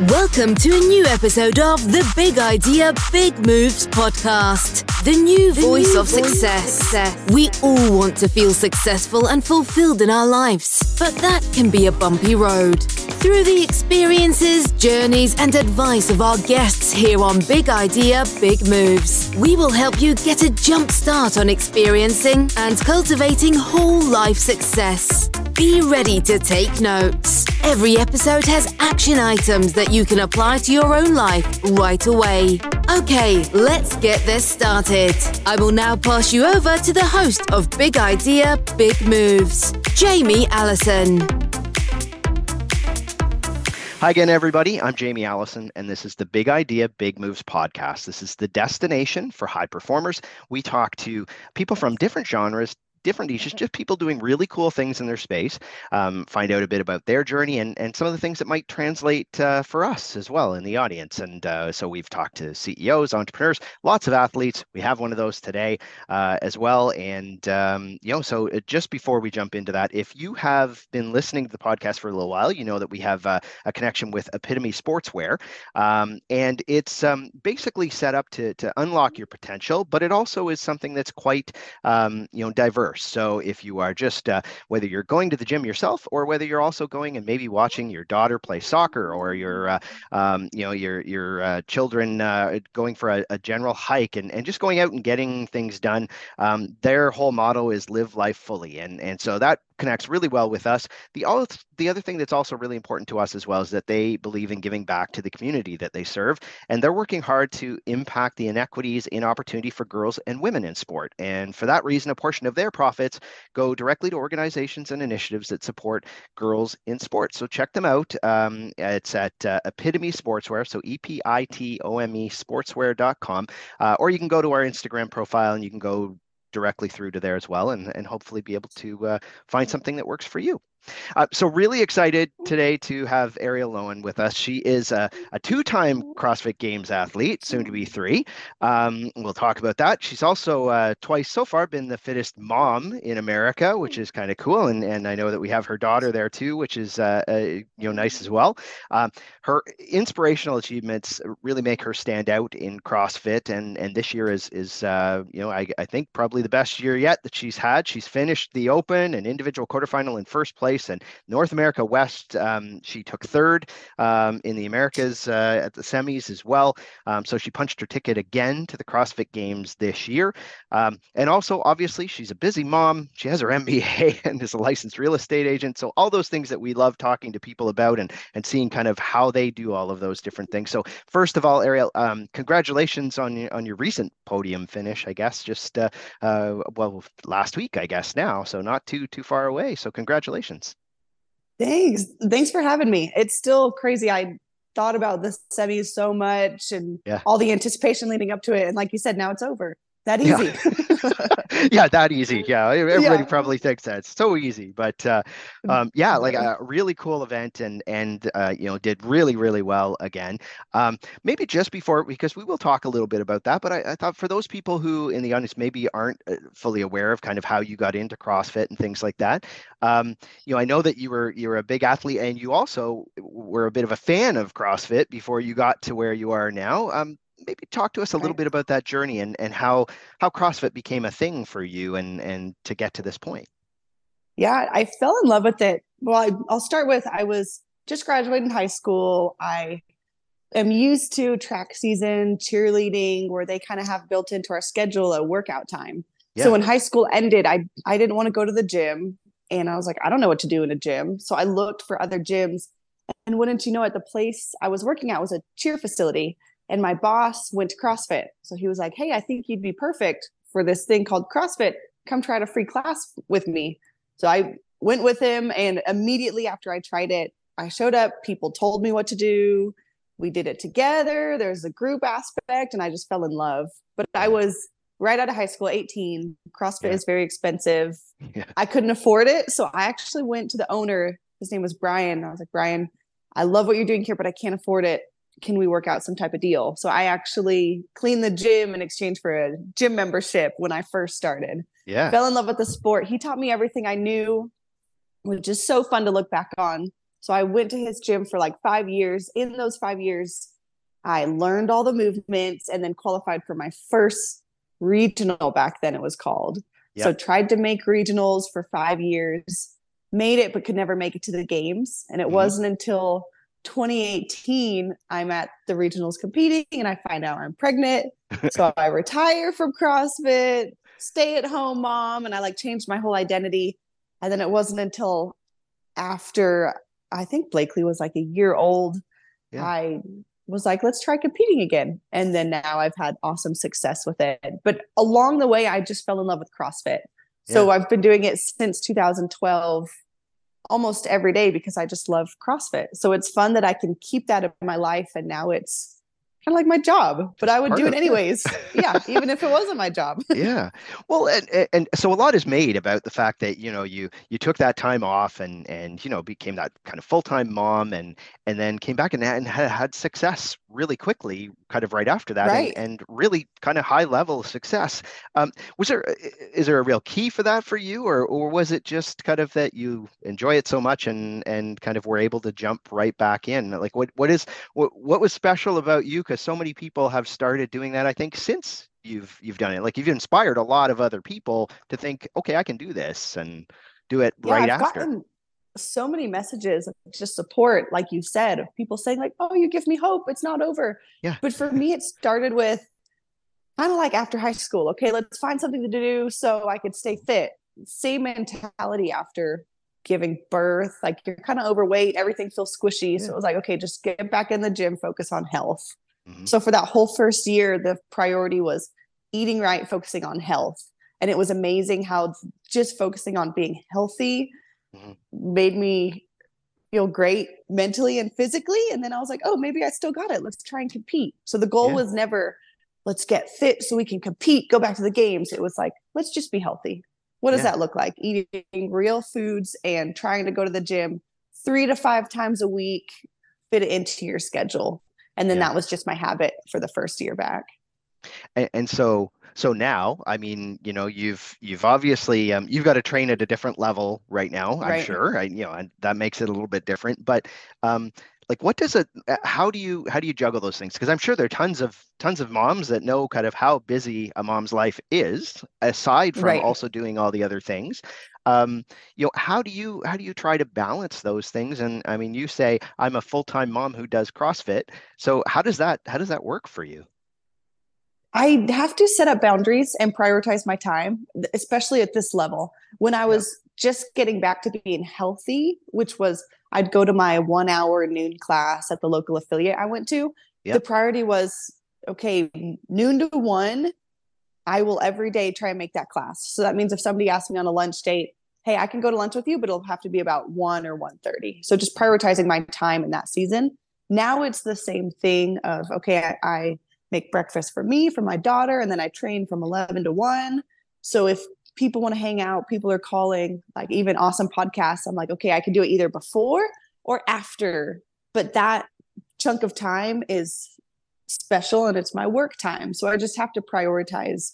Welcome to a new episode of the Big Idea, Big Moves podcast, the new the voice new of voice success. success. We all want to feel successful and fulfilled in our lives, but that can be a bumpy road. Through the experiences, journeys, and advice of our guests here on Big Idea, Big Moves, we will help you get a jump start on experiencing and cultivating whole life success. Be ready to take notes. Every episode has action items that you can apply to your own life right away. Okay, let's get this started. I will now pass you over to the host of Big Idea, Big Moves, Jamie Allison. Hi again, everybody. I'm Jamie Allison, and this is the Big Idea, Big Moves podcast. This is the destination for high performers. We talk to people from different genres, different niches, just people doing really cool things in their space. Um, find out a bit about their journey and, and some of the things that might translate uh, for us as well in the audience. And uh, so we've talked to CEOs, entrepreneurs, lots of athletes. We have one of those today uh, as well. And, um, you know, so uh, just before we jump into that, if you have been listening to the podcast for a little while, you know that we have uh, a connection with Epitome Sportswear. Um, and it's um, basically set up to, to unlock your potential, but it also is something that's quite, um, you know, diverse. So if you are just uh, whether you're going to the gym yourself or whether you're also going and maybe watching your daughter play soccer or your uh, um, you know your your uh, children uh, going for a, a, general hike and, and just going out and getting things done, um, their whole motto is live life fully. And and so that connects really well with us. The all the other thing that's also really important to us as well is that they believe in giving back to the community that they serve, and they're working hard to impact the inequities in opportunity for girls and women in sport. And for that reason, a portion of their profits go directly to organizations and initiatives that support girls in sports. So check them out. Um, it's at uh, Epitome Sportswear, so E P I T O M E Sportswear.com, uh, or you can go to our Instagram profile and you can go directly through to there as well and, and hopefully be able to uh, find something that works for you. Uh, so really excited today to have Arielle Loewen with us. She is a, a two-time CrossFit Games athlete, soon to be three. Um, we'll talk about that. She's also uh, twice so far been the fittest mom in America, which is kind of cool. And, and I know that we have her daughter there too, which is uh, uh you know nice as well. Um, her inspirational achievements really make her stand out in CrossFit, and and this year is is uh, you know I, I think probably the best year yet that she's had. She's finished the Open and individual quarterfinal in first place place. And North America West, um, she took third um, in the Americas uh, at the semis as well. Um, so she punched her ticket again to the CrossFit Games this year. Um, and also, obviously, she's a busy mom. She has her MBA and is a licensed real estate agent. So all those things that we love talking to people about and and seeing kind of how they do all of those different things. So first of all, Arielle, um, congratulations on your on your recent podium finish. I guess just uh, uh, well last week, I guess now. So not too too far away. So congratulations. Thanks. Thanks for having me. It's still crazy. I thought about the semis so much and yeah. all the anticipation leading up to it. And like you said, now it's over that easy. Yeah, yeah that easy. Yeah, everybody yeah. probably thinks that it's so easy, but uh, mm, um, yeah, like a really cool event, and and uh, you know did really really well again. Um, maybe just before because we will talk a little bit about that, but I, I thought for those people who in the audience maybe aren't uh, fully aware of kind of how you got into CrossFit and things like that. Um, you know, I know that you were you were a big athlete, and you also were a bit of a fan of CrossFit before you got to where you are now. Maybe talk to us a little bit about that journey and, and how how CrossFit became a thing for you and and to get to this point. Yeah, I fell in love with it. Well, I, I'll start with I was just graduating high school. I am used to track season, cheerleading, where they kind of have built into our schedule a workout time. Yeah. So when high school ended, I I didn't want to go to the gym, and I was like, I don't know what to do in a gym. So I looked for other gyms, and wouldn't you know it, the place I was working at was a cheer facility, and my boss went to CrossFit. So he was like, Hey, I think you'd be perfect for this thing called CrossFit. Come try a free class with me. So I went with him. And immediately after I tried it, I showed up. People told me what to do. We did it together. There's a group aspect, and I just fell in love. But I was right out of high school, 18. CrossFit yeah. is very expensive. Yeah. I couldn't afford it. So I actually went to the owner. His name was Brian. I was like, Brian, I love what you're doing here, but I can't afford it can we work out some type of deal? So I actually cleaned the gym in exchange for a gym membership when I first started. Yeah. Fell in love with the sport. He taught me everything I knew, which is so fun to look back on. So I went to his gym for like five years. In those five years, I learned all the movements and then qualified for my first regional back then it was called. Yep. So tried to make regionals for five years, made it, but could never make it to the games. And it mm-hmm. wasn't until 2018 I'm at the regionals competing and I find out I'm pregnant. so I retire from CrossFit, stay at home mom, and I like changed my whole identity. And then it wasn't until after I think Blakely was like a year old, yeah. I was like, let's try competing again. And then now I've had awesome success with it. But along the way, I just fell in love with CrossFit. So yeah. I've been doing it since 2012 almost every day because I just love CrossFit. So it's fun that I can keep that in my life. And now it's kind of like my job, but I would do it anyways. yeah, even if it wasn't my job. yeah. Well, and, and so a lot is made about the fact that you know you you took that time off and and you know became that kind of full time mom and and then came back and, and had, had success really quickly, kind of right after that, right. And, and really kind of high level success. Um, was there is there a real key for that for you, or or was it just kind of that you enjoy it so much and and kind of were able to jump right back in? Like what what is what what was special about you? Because so many people have started doing that. I think since you've you've done it, like you've inspired a lot of other people to think, okay, I can do this and do it yeah, right I've after. Gotten- so many messages of just support, like you said, of people saying, like, oh, you give me hope. It's not over. Yeah. But for me, it started with kind of like after high school. Okay, let's find something to do so I could stay fit. Same mentality after giving birth. Like you're kind of overweight, everything feels squishy. Yeah. So it was like, okay, just get back in the gym, focus on health. Mm-hmm. So for that whole first year, the priority was eating right, focusing on health. And it was amazing how just focusing on being healthy mm-hmm. made me feel great mentally and physically. And then I was like, oh, maybe I still got it. Let's try and compete. So the goal yeah. was never, let's get fit so we can compete, go back to the games. It was like, let's just be healthy. What does yeah. that look like? Eating real foods and trying to go to the gym three to five times a week, fit it into your schedule. And then yeah. that was just my habit for the first year back. And, and so, so now i mean you know you've you've obviously um, you've got to train at a different level right now i'm right. sure I, you know and that makes it a little bit different but um, like what does it uh, how do you how do you juggle those things because i'm sure there are tons of tons of moms that know kind of how busy a mom's life is aside from right. also doing all the other things um, you know how do you how do you try to balance those things and i mean you say i'm a full-time mom who does crossfit so how does that how does that work for you I have to set up boundaries and prioritize my time, especially at this level. When I was yeah. just getting back to being healthy, which was I'd go to my one hour noon class at the local affiliate I went to. The priority was okay, noon to one, I will every day try and make that class. So that means if somebody asks me on a lunch date, hey, I can go to lunch with you, but it'll have to be about one or 1.30. So just prioritizing my time in that season. Now it's the same thing of okay, I, I make breakfast for me, for my daughter, and then I train from 11 to 1. So if people want to hang out, people are calling, like even awesome podcasts, I'm like, okay, I can do it either before or after. But that chunk of time is special and it's my work time. So I just have to prioritize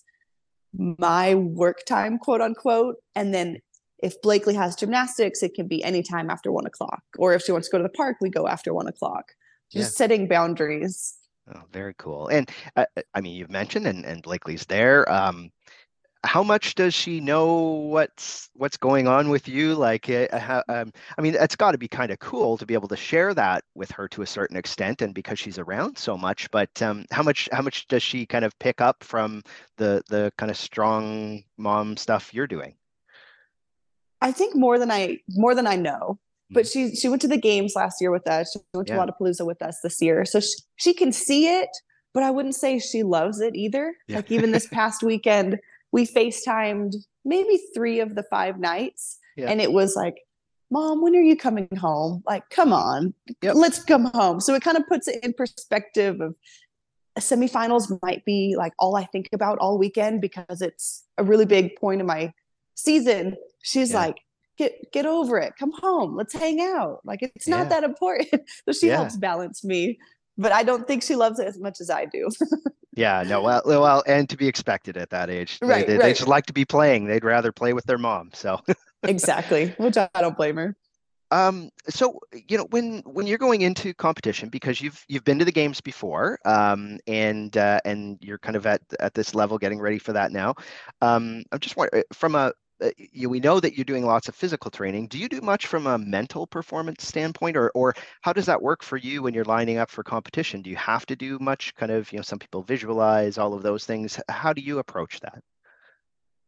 my work time, quote unquote. And then if Blakely has gymnastics, it can be anytime after one o'clock. Or if she wants to go to the park, we go after one o'clock. Just yeah. setting boundaries Oh, very cool. And uh, uh, I mean, you've mentioned, and, and Blakely's there. Um, how much does she know what's what's going on with you? Like, uh, how, um, I mean, it's got to be kind of cool to be able to share that with her to a certain extent, and because she's around so much. But um, how much how much does she kind of pick up from the the kind of strong mom stuff you're doing? I think more than I more than I know but she she went to the games last year with us. She went to yeah. Wodapalooza with us this year, so she, she can see it. But I wouldn't say she loves it either. Yeah. Like even this past weekend, we FaceTimed maybe three of the five nights, yeah. and it was like, "Mom, when are you coming home? Like, come on, yep. let's come home." So it kind of puts it in perspective of semifinals might be like all I think about all weekend because it's a really big point of my season. She's yeah. like, get get over it come home let's hang out like it's not yeah. that important so she helps balance me but i don't think she loves it as much as i do yeah no well well and to be expected at that age right, they, they, right. they just like to be playing they'd rather play with their mom so exactly which i don't blame her Um, so you know when when you're going into competition because you've you've been to the games before, um, and uh, and you're kind of at at this level getting ready for that now. Um, I'm just wondering from a Uh, you, we know that you're doing lots of physical training. Do you do much from a mental performance standpoint, or or how does that work for you when you're lining up for competition? Do you have to do much? Kind of, you know, some people visualize all of those things. How do you approach that?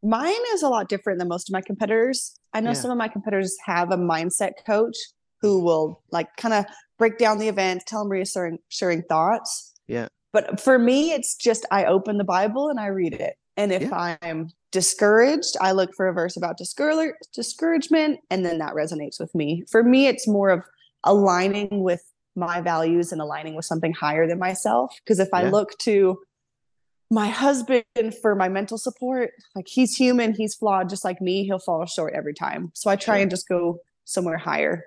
Mine is a lot different than most of my competitors. I know yeah. some of my competitors have a mindset coach who will like kind of break down the event, tell them reassuring thoughts. Yeah. But for me, it's just I open the Bible and I read it. And if yeah. I'm discouraged, I look for a verse about discourage, discouragement, and then that resonates with me. For me, it's more of aligning with my values and aligning with something higher than myself. Because if yeah. I look to my husband for my mental support, like he's human, he's flawed just like me, he'll fall short every time. So I try sure. and just go somewhere higher.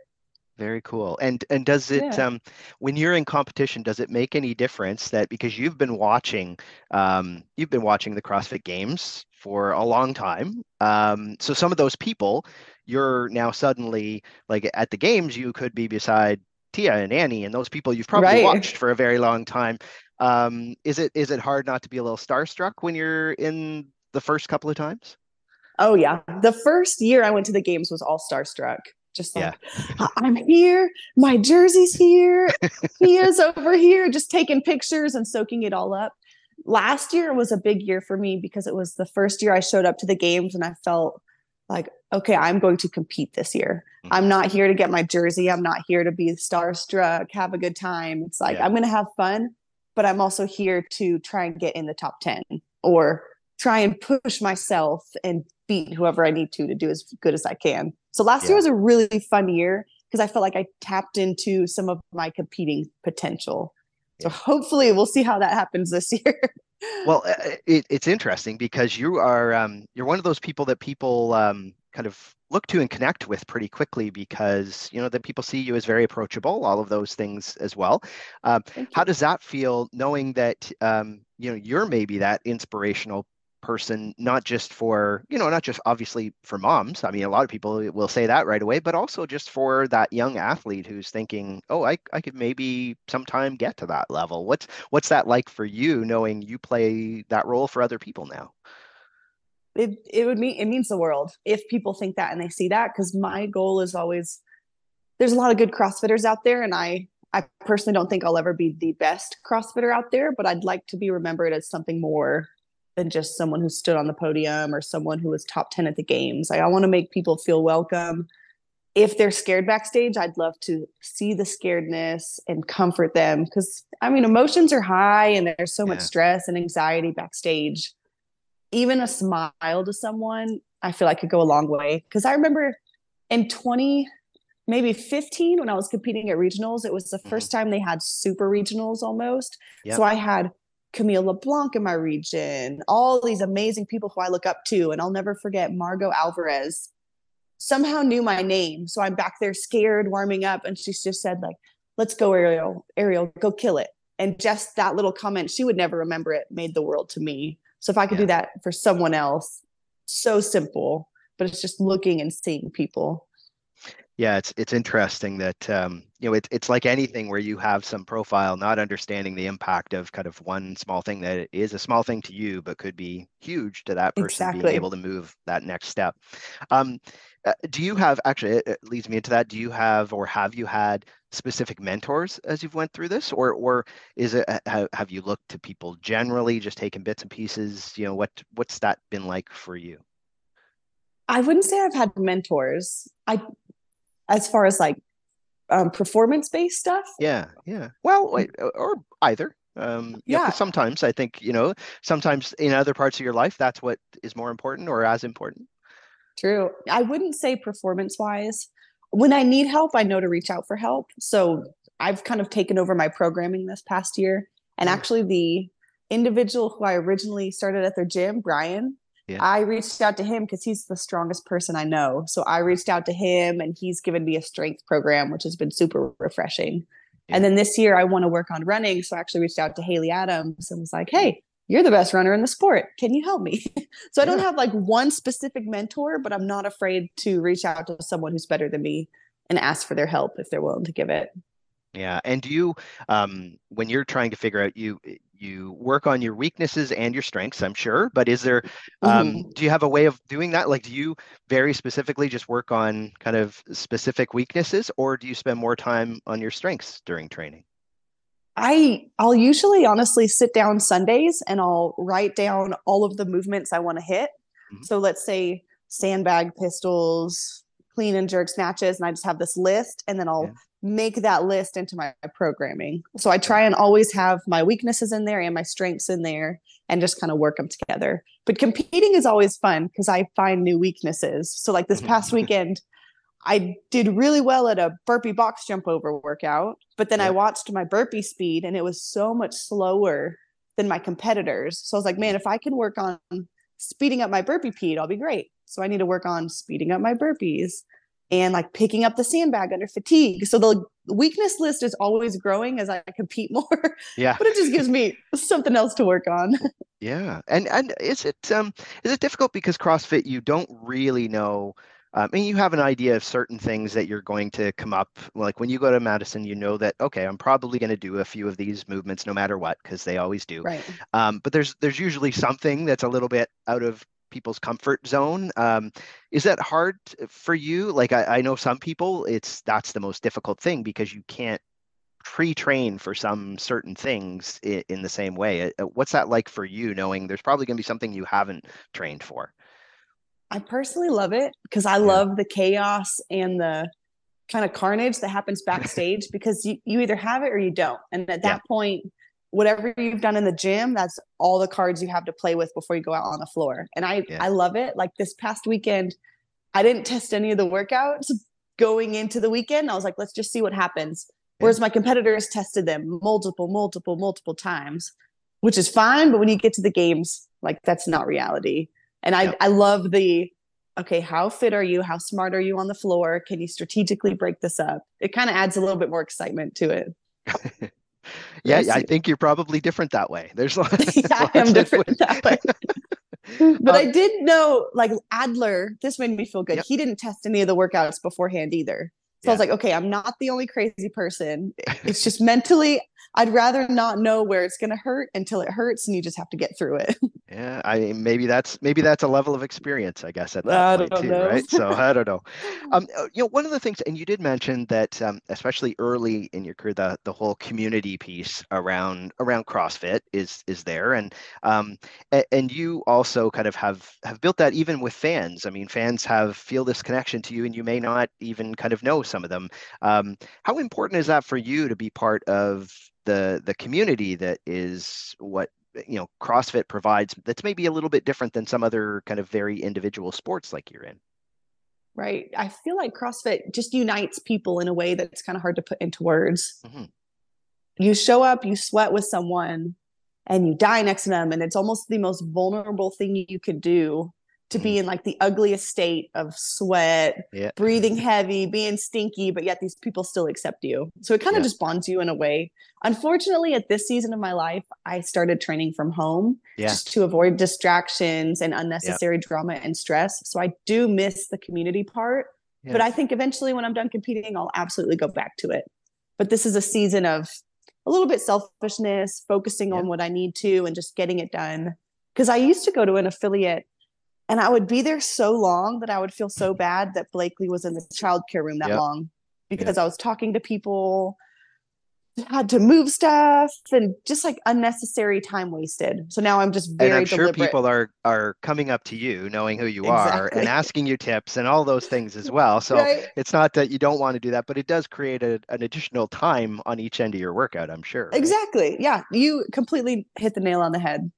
Very cool. And and does it yeah. um, when you're in competition, does it make any difference that because you've been watching um, you've been watching the CrossFit Games for a long time. Um, so some of those people, you're now suddenly like at the games, you could be beside Tia and Annie and those people you've probably right. watched for a very long time. Um, is it is it hard not to be a little starstruck when you're in the first couple of times? Oh yeah, the first year I went to the games was all starstruck just like yeah. I'm here, my jersey's here, he is over here, just taking pictures and soaking it all up. Last year was a big year for me because it was the first year I showed up to the games and I felt like, okay, I'm going to compete this year. Mm-hmm. I'm not here to get my jersey. I'm not here to be starstruck, have a good time. It's like yeah. I'm going to have fun, but I'm also here to try and get in the top 10 or try and push myself and beat whoever I need to to do as good as I can. So last yeah. year was a really fun year because I felt like I tapped into some of my competing potential. So hopefully we'll see how that happens this year. well, uh, uh, it, it's interesting because you are um, you're one of those people that people um, kind of look to and connect with pretty quickly because you know that people see you as very approachable all of those things as well um, how does that feel knowing that um, you know you're maybe that inspirational person, not just for, you know, not just obviously for moms. I mean, a lot of people will say that right away, but also just for that young athlete who's thinking, oh, I, I could maybe sometime get to that level. What's what's that like for you knowing you play that role for other people now? It it would mean it means the world if people think that and they see that because my goal is always there's a lot of good CrossFitters out there and I I personally don't think I'll ever be the best CrossFitter out there, but I'd like to be remembered as something more than just someone who stood on the podium or someone who was top 10 at the games. I, I want to make people feel welcome. If they're scared backstage, I'd love to see the scaredness and comfort them because I mean, emotions are high and there's so yeah. much stress and anxiety backstage. Even a smile to someone, I feel like could go a long way. Because I remember in 20, maybe 15, when I was competing at regionals, it was the mm-hmm. first time they had super regionals almost. Yep. So I had Camille LeBlanc in my region, all these amazing people who I look up to. And I'll never forget Margaux Alvarez somehow knew my name. So I'm back there scared, warming up. And she just said, like, let's go, Arielle, Arielle, go kill it. And just that little comment, she would never remember it, made the world to me. So if I could yeah. do that for someone else, so simple, but it's just looking and seeing people yeah, it's it's interesting that um, you know it's it's like anything where you have some profile, not understanding the impact of kind of one small thing that is a small thing to you, but could be huge to that person exactly. being able to move that next step. Um, uh, do you have actually? It, it leads me into that. Do you have or have you had specific mentors as you've went through this, or or is it have, have you looked to people generally, just taking bits and pieces? You know what what's that been like for you? I wouldn't say I've had mentors. I as far as like um, performance based stuff. Yeah, yeah. Well, or either. Um, yeah. Know, sometimes I think you know, sometimes in other parts of your life, that's what is more important or as important. True. I wouldn't say performance wise. When I need help, I know to reach out for help. So I've kind of taken over my programming this past year. And actually, the individual who I originally started at their gym, Brian, yeah. I reached out to him because he's the strongest person I know. So I reached out to him and he's given me a strength program, which has been super refreshing. Yeah. And then this year I want to work on running. So I actually reached out to Haley Adams and was like, hey, you're the best runner in the sport. Can you help me? so I don't have like one specific mentor, but I'm not afraid to reach out to someone who's better than me and ask for their help if they're willing to give it. Yeah, and do you, um, when you're trying to figure out you you work on your weaknesses and your strengths, I'm sure, but is there, um, mm-hmm. do you have a way of doing that? Like, do you very specifically just work on kind of specific weaknesses, or do you spend more time on your strengths during training? I I'll usually honestly sit down Sundays and I'll write down all of the movements I want to hit. Mm-hmm. So let's say sandbag pistols, clean and jerk snatches, and I just have this list, and then I'll yeah. Make that list into my programming. So I try and always have my weaknesses in there and my strengths in there, and just kind of work them together. But competing is always fun because I find new weaknesses. So like this past mm-hmm. weekend. I did really well at a burpee box jump over workout, but then yeah. I watched my burpee speed and it was so much slower than my competitors. So I was like, man, if I can work on speeding up my burpee speed, I'll be great. So I need to work on speeding up my burpees and like picking up the sandbag under fatigue. So the weakness list is always growing as I compete more. Yeah. but it just gives me something else to work on. yeah. And and is it um is it difficult because CrossFit you don't really know um, and you have an idea of certain things that you're going to come up like when you go to madison you know that okay i'm probably going to do a few of these movements no matter what because they always do right um, but there's there's usually something that's a little bit out of people's comfort zone. Um, is that hard for you? Like I, I know some people, it's that's the most difficult thing because you can't pre-train for some certain things in, in the same way. Uh, what's that like for you, knowing there's probably going to be something you haven't trained for? I personally love it because I yeah. love the chaos and the kind of carnage that happens backstage because you, you either have it or you don't. And at that yeah. point, whatever you've done in the gym, that's all the cards you have to play with before you go out on the floor. And I yeah. I love it. Like this past weekend, I didn't test any of the workouts going into the weekend. I was like, let's just see what happens. Yeah. Whereas my competitors tested them multiple, multiple, multiple times, which is fine. But when you get to the games, like that's not reality. And I, yeah. I love the okay, how fit are you? How smart are you on the floor? Can you strategically break this up? It kind of adds a little bit more excitement to it. yeah, I think you're probably different that way. There's lots, yeah, I am different that way. but uh, I did know, like Adler, this made me feel good. Yep. He didn't test any of the workouts beforehand either. So yeah. I was like, okay, I'm not the only crazy person. It's just mentally, I'd rather not know where it's going to hurt until it hurts, and you just have to get through it. Yeah, I mean, maybe that's maybe that's a level of experience, I guess, at that I point too, know. right? So I don't know. Um, you know, one of the things, and you did mention that, um, especially early in your career, the the whole community piece around around CrossFit is is there, and um, and, and you also kind of have have built that even with fans. I mean, fans have feel this connection to you, and you may not even kind of know some of them. Um, how important is that for you to be part of the the community that is what you know CrossFit provides that's maybe a little bit different than some other kind of very individual sports like you're in. Right. I feel like CrossFit just unites people in a way that's kind of hard to put into words. Mm-hmm. You show up, you sweat with someone, and you die next to them, and it's almost the most vulnerable thing you could do to be mm-hmm. in like the ugliest state of sweat, yeah. breathing heavy, being stinky, but yet these people still accept you. So it kind of yeah. just bonds you in a way. Unfortunately, at this season of my life, I started training from home yeah. just to avoid distractions and unnecessary drama and stress. So I do miss the community part. But I think eventually when I'm done competing, I'll absolutely go back to it. But this is a season of a little bit selfishness, focusing on what I need to and just getting it done. Because I used to go to an affiliate and I would be there so long that I would feel so bad that Blakely was in the childcare room that yep. long because yep. I was talking to people, had to move stuff, and just like unnecessary time wasted. So now I'm just very. And I'm sure people are are coming up to you, knowing who you exactly. are, and asking you tips and all those things as well. So right. it's not that you don't want to do that, but it does create a, an additional time on each end of your workout. I'm sure. Right? Exactly. Yeah, you completely hit the nail on the head.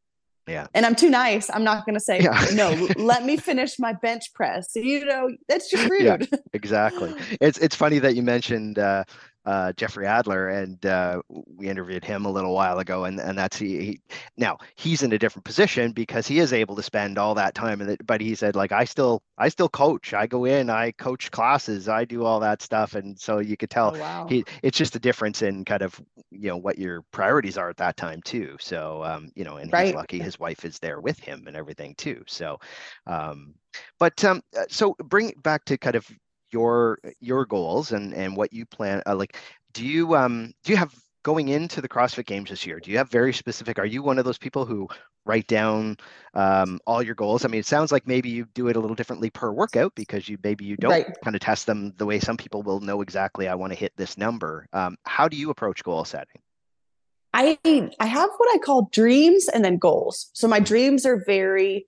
Yeah. And I'm too nice. I'm not going to say, yeah. no, let me finish my bench press. You know, that's just rude. Yeah, exactly. It's, it's funny that you mentioned, uh, uh, Jeffrey Adler, and uh, we interviewed him a little while ago, and and that's he, he, Now he's in a different position because he is able to spend all that time, and but he said like I still I still coach. I go in, I coach classes, I do all that stuff, and so you could tell oh, wow. he it's just a difference in kind of you know what your priorities are at that time too. So um, you know, and right. he's lucky his wife is there with him and everything too. So, um, but um, uh, so bring it back to kind of your your goals and and what you plan uh, like do you um do you have going into the CrossFit Games this year, do you have very specific? Are you one of those people who write down um, all your goals? I mean, it sounds like maybe you do it a little differently per workout because you maybe you don't right. kind of test them the way some people will know exactly. I want to hit this number. Um, how do you approach goal setting? I I have what I call dreams and then goals. So my dreams are very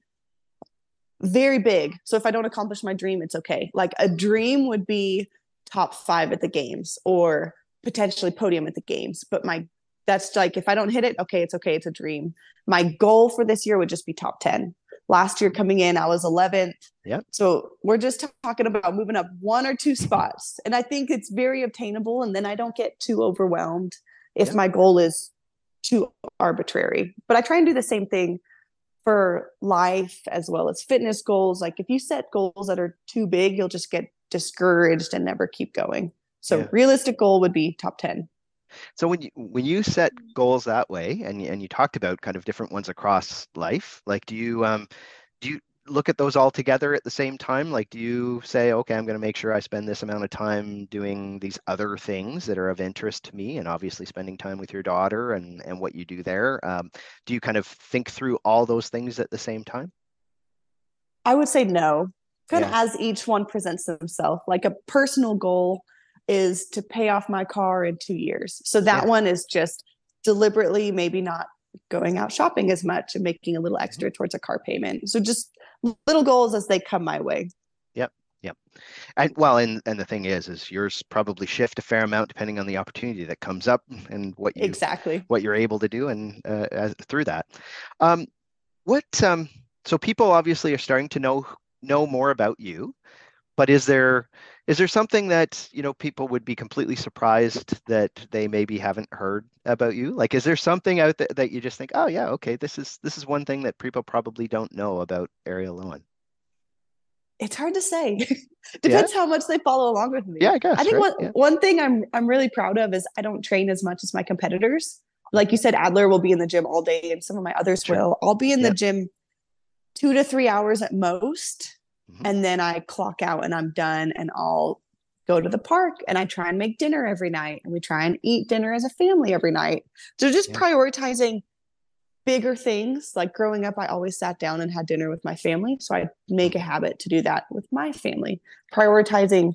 very big. So if I don't accomplish my dream, it's okay. Like a dream would be top 5 at the games or potentially podium at the games but my that's like if i don't hit it okay it's okay it's a dream my goal for this year would just be top 10 last year coming in i was 11th yeah so we're just talking about moving up one or two spots and i think it's very obtainable and then i don't get too overwhelmed if yep. my goal is too arbitrary but i try and do the same thing for life as well as fitness goals like if you set goals that are too big you'll just get discouraged and never keep going so yeah. realistic goal would be top 10. So when you when you set goals that way and and you talked about kind of different ones across life, like do you um do you look at those all together at the same time? Like do you say, okay, I'm going to make sure I spend this amount of time doing these other things that are of interest to me and obviously spending time with your daughter and and what you do there. Um, do you kind of think through all those things at the same time? I would say no. Kind yeah. of as each one presents themselves, like a personal goal is to pay off my car in two years. So that yeah. one is just deliberately maybe not going out shopping as much and making a little mm-hmm. extra towards a car payment. So just little goals as they come my way. Yep. Yep. And well, and and the thing is, is yours probably shift a fair amount depending on the opportunity that comes up and what you exactly what you're able to do and uh, as, through that. Um, what um, so people obviously are starting to know know more about you, but is there is there something that you know people would be completely surprised that they maybe haven't heard about you like is there something out there that you just think oh yeah okay this is this is one thing that people probably don't know about arielle loewen it's hard to say depends yeah. how much they follow along with me yeah i guess i think right? one, yeah. one thing i'm i'm really proud of is i don't train as much as my competitors like you said adler will be in the gym all day and some of my others sure. will i'll be in the gym two to three hours at most Mm-hmm. And then I clock out and I'm done and I'll go to the park and I try and make dinner every night and we try and eat dinner as a family every night. So just yeah. prioritizing bigger things. Like growing up, I always sat down and had dinner with my family. So I make a habit to do that with my family, prioritizing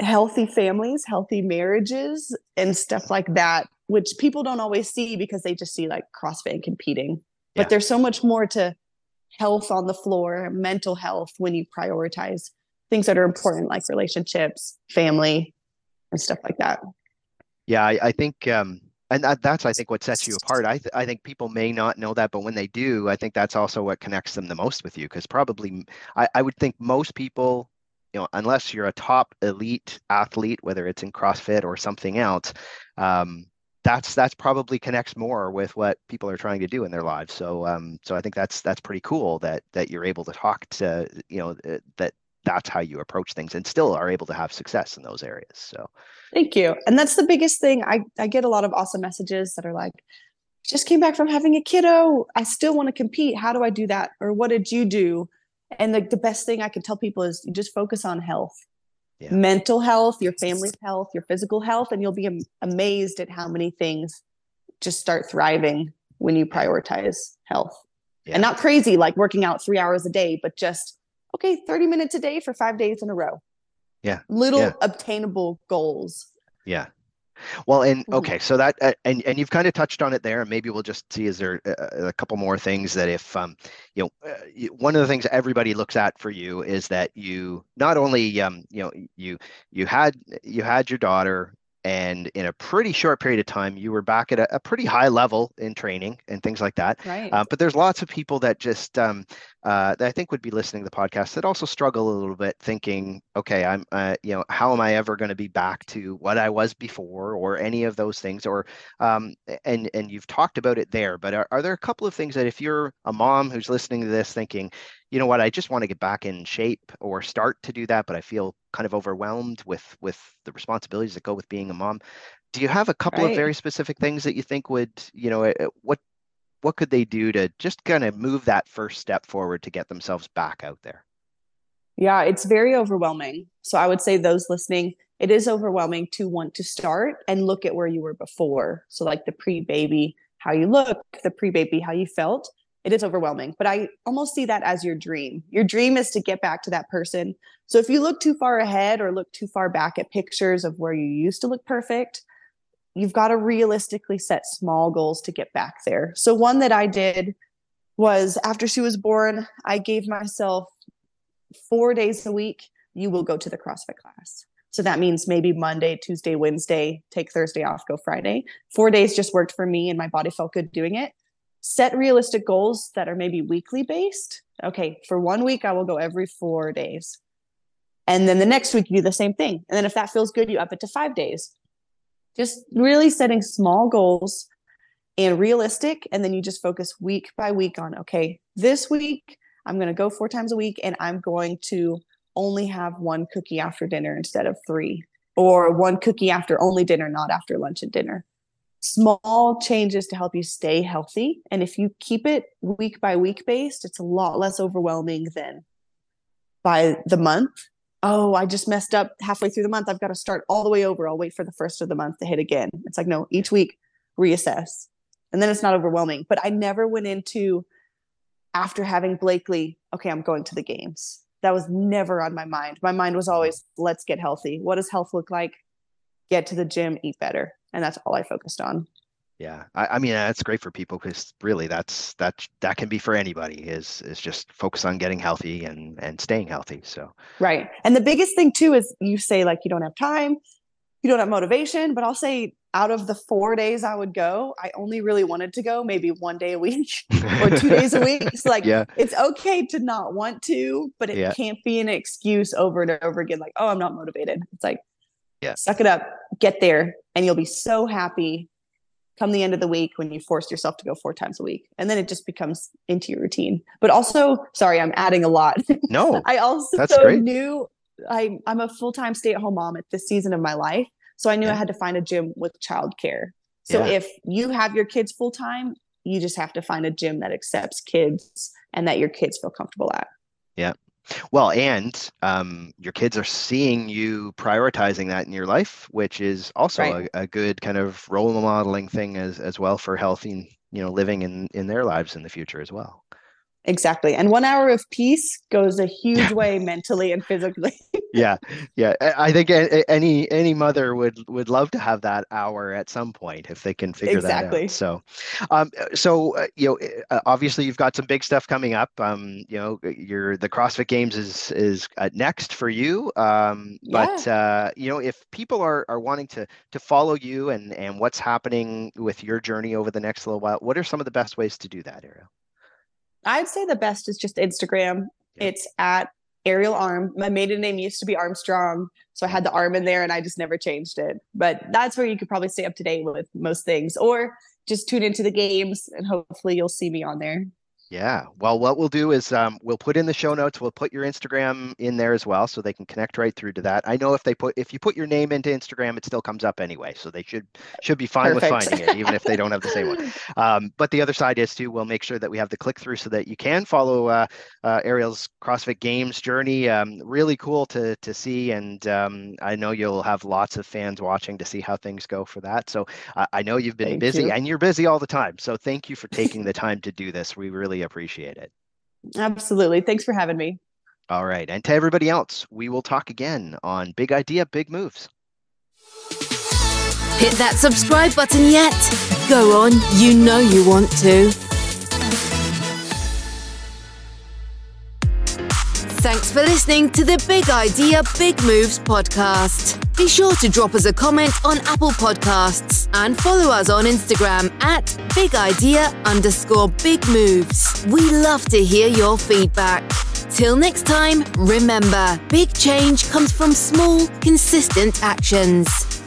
healthy families, healthy marriages, and stuff like that, which people don't always see because they just see like CrossFit and competing. But yeah. there's so much more to health on the floor, mental health when you prioritize things that are important like relationships, family, and stuff like that. Yeah, I, I think, um, and that, that's I think what sets you apart. I th- I think people may not know that, but when they do, I think that's also what connects them the most with you. Because probably, I, I would think most people you know, unless you're a top elite athlete, whether it's in CrossFit or something else, um, that's that's probably connects more with what people are trying to do in their lives. So um, so I think that's that's pretty cool that that you're able to talk to you know uh, that that's how you approach things and still are able to have success in those areas. So thank you. And that's the biggest thing. I I get a lot of awesome messages that are like, just came back from having a kiddo. I still want to compete. How do I do that? Or what did you do? And the, the best thing I can tell people is you just focus on health yeah. mental health, your family's health, your physical health, and you'll be am- amazed at how many things just start thriving when you prioritize health. Yeah. And not crazy like working out three hours a day, but just okay, 30 minutes a day for five days in a row. Yeah. Little yeah. obtainable goals. Yeah. Well, and mm-hmm. okay, so that uh, and and you've kind of touched on it there, and maybe we'll just see is there a, uh, a couple more things that if um you know uh, one of the things everybody looks at for you is that you not only um you know you you had you had your daughter and in a pretty short period of time you were back at a, a pretty high level in training and things like that right. Um, but there's lots of people that just um, uh, that i think would be listening to the podcast that also struggle a little bit thinking okay i'm uh, you know how am i ever going to be back to what i was before or any of those things or um, and and you've talked about it there but are, are there a couple of things that if you're a mom who's listening to this thinking you know what, I just want to get back in shape or start to do that, but I feel kind of overwhelmed with with the responsibilities that go with being a mom. Do you have a couple right. of very specific things that you think would, you know, eh, what what could they do to just kind of move that first step forward to get themselves back out there? Yeah, it's very overwhelming. So I would say those listening, it is overwhelming to want to start and look at where you were before. So like the pre-baby, how you look, the pre-baby, how you felt. It is overwhelming, but I almost see that as your dream. Your dream is to get back to that person. So if you look too far ahead or look too far back at pictures of where you used to look perfect, you've got to realistically set small goals to get back there. So one that I did was after she was born, I gave myself four days a week, you will go to the CrossFit class. So that means maybe Monday, Tuesday, Wednesday, take Thursday off, go Friday. Four days just worked for me and my body felt good doing it. Set realistic goals that are maybe weekly based. Okay, for one week, I will go every four days. And then the next week, you do the same thing. And then if that feels good, you up it to five days. Just really setting small goals and realistic. And then you just focus week by week on, okay, this week, I'm going to go four times a week and I'm going to only have one cookie after dinner instead of three, or one cookie after only dinner, not after lunch and dinner. Small changes to help you stay healthy. And if you keep it week by week based, it's a lot less overwhelming than by the month. Oh, I just messed up halfway through the month. I've got to start all the way over. I'll wait for the first of the month to hit again. It's like, no, each week reassess. And then it's not overwhelming. But I never went into after having Blakely, okay, I'm going to the games. That was never on my mind. My mind was always, let's get healthy. What does health look like? Get to the gym, eat better. And that's all I focused on. Yeah, I, I mean that's great for people because really that's that that can be for anybody is is just focus on getting healthy and and staying healthy. So right, and the biggest thing too is you say like you don't have time, you don't have motivation, but I'll say out of the four days I would go, I only really wanted to go maybe one day a week or two days a week. It's like yeah. it's okay to not want to, but it yeah. can't be an excuse over and over again, like, oh, I'm not motivated. It's like, yeah, suck it up, get there, and you'll be so happy come the end of the week when you force yourself to go four times a week. And then it just becomes into your routine. But also, sorry, I'm adding a lot. No. I also that's great. knew I, I'm a full-time stay-at-home mom at this season of my life. So I knew yeah. I had to find a gym with childcare. So yeah. if you have your kids full time, you just have to find a gym that accepts kids and that your kids feel comfortable at. Yeah. Well, and um, your kids are seeing you prioritizing that in your life, which is also right. a, a, good kind of role modeling thing as as well for healthy, you know, living in in their lives in the future as well. Exactly. And one hour of peace goes a huge way mentally and physically. yeah. Yeah. I think any any mother would would love to have that hour at some point if they can figure exactly. that out. So um so uh, you know uh, obviously you've got some big stuff coming up. Um you know your the CrossFit Games is is uh, next for you. Um but yeah. uh you know if people are are wanting to to follow you and and what's happening with your journey over the next little while, what are some of the best ways to do that, Arielle? I'd say the best is just Instagram. Yeah. It's at Arielle Arm. My maiden name used to be Armstrong, so I had the arm in there and I just never changed it. But that's where you could probably stay up to date with most things, or just tune into the games and hopefully you'll see me on there. Yeah. Well, what we'll do is um, we'll put in the show notes. We'll put your Instagram in there as well, so they can connect right through to that. I know if they put if you put your name into Instagram, it still comes up anyway, so they should should be fine Perfect. with finding it, even if they don't have the same one. Um, but the other side is too. We'll make sure that we have the click through so that you can follow uh, uh, Arielle's CrossFit Games journey. Um, really cool to to see, and um, I know you'll have lots of fans watching to see how things go for that. So uh, I know you've been thank busy, you. and you're busy all the time. So thank you for taking the time to do this. We really appreciate it. Absolutely. Thanks for having me. All right. And to everybody else, we will talk again on Big Idea, Big Moves. Hit that subscribe button yet? Go on, you know you want to. Thanks for listening to the Big Idea Big Moves podcast. Be sure to drop us a comment on Apple Podcasts and follow us on Instagram at Big Idea underscore Big Moves. We love to hear your feedback. Till next time, remember, big change comes from small, consistent actions.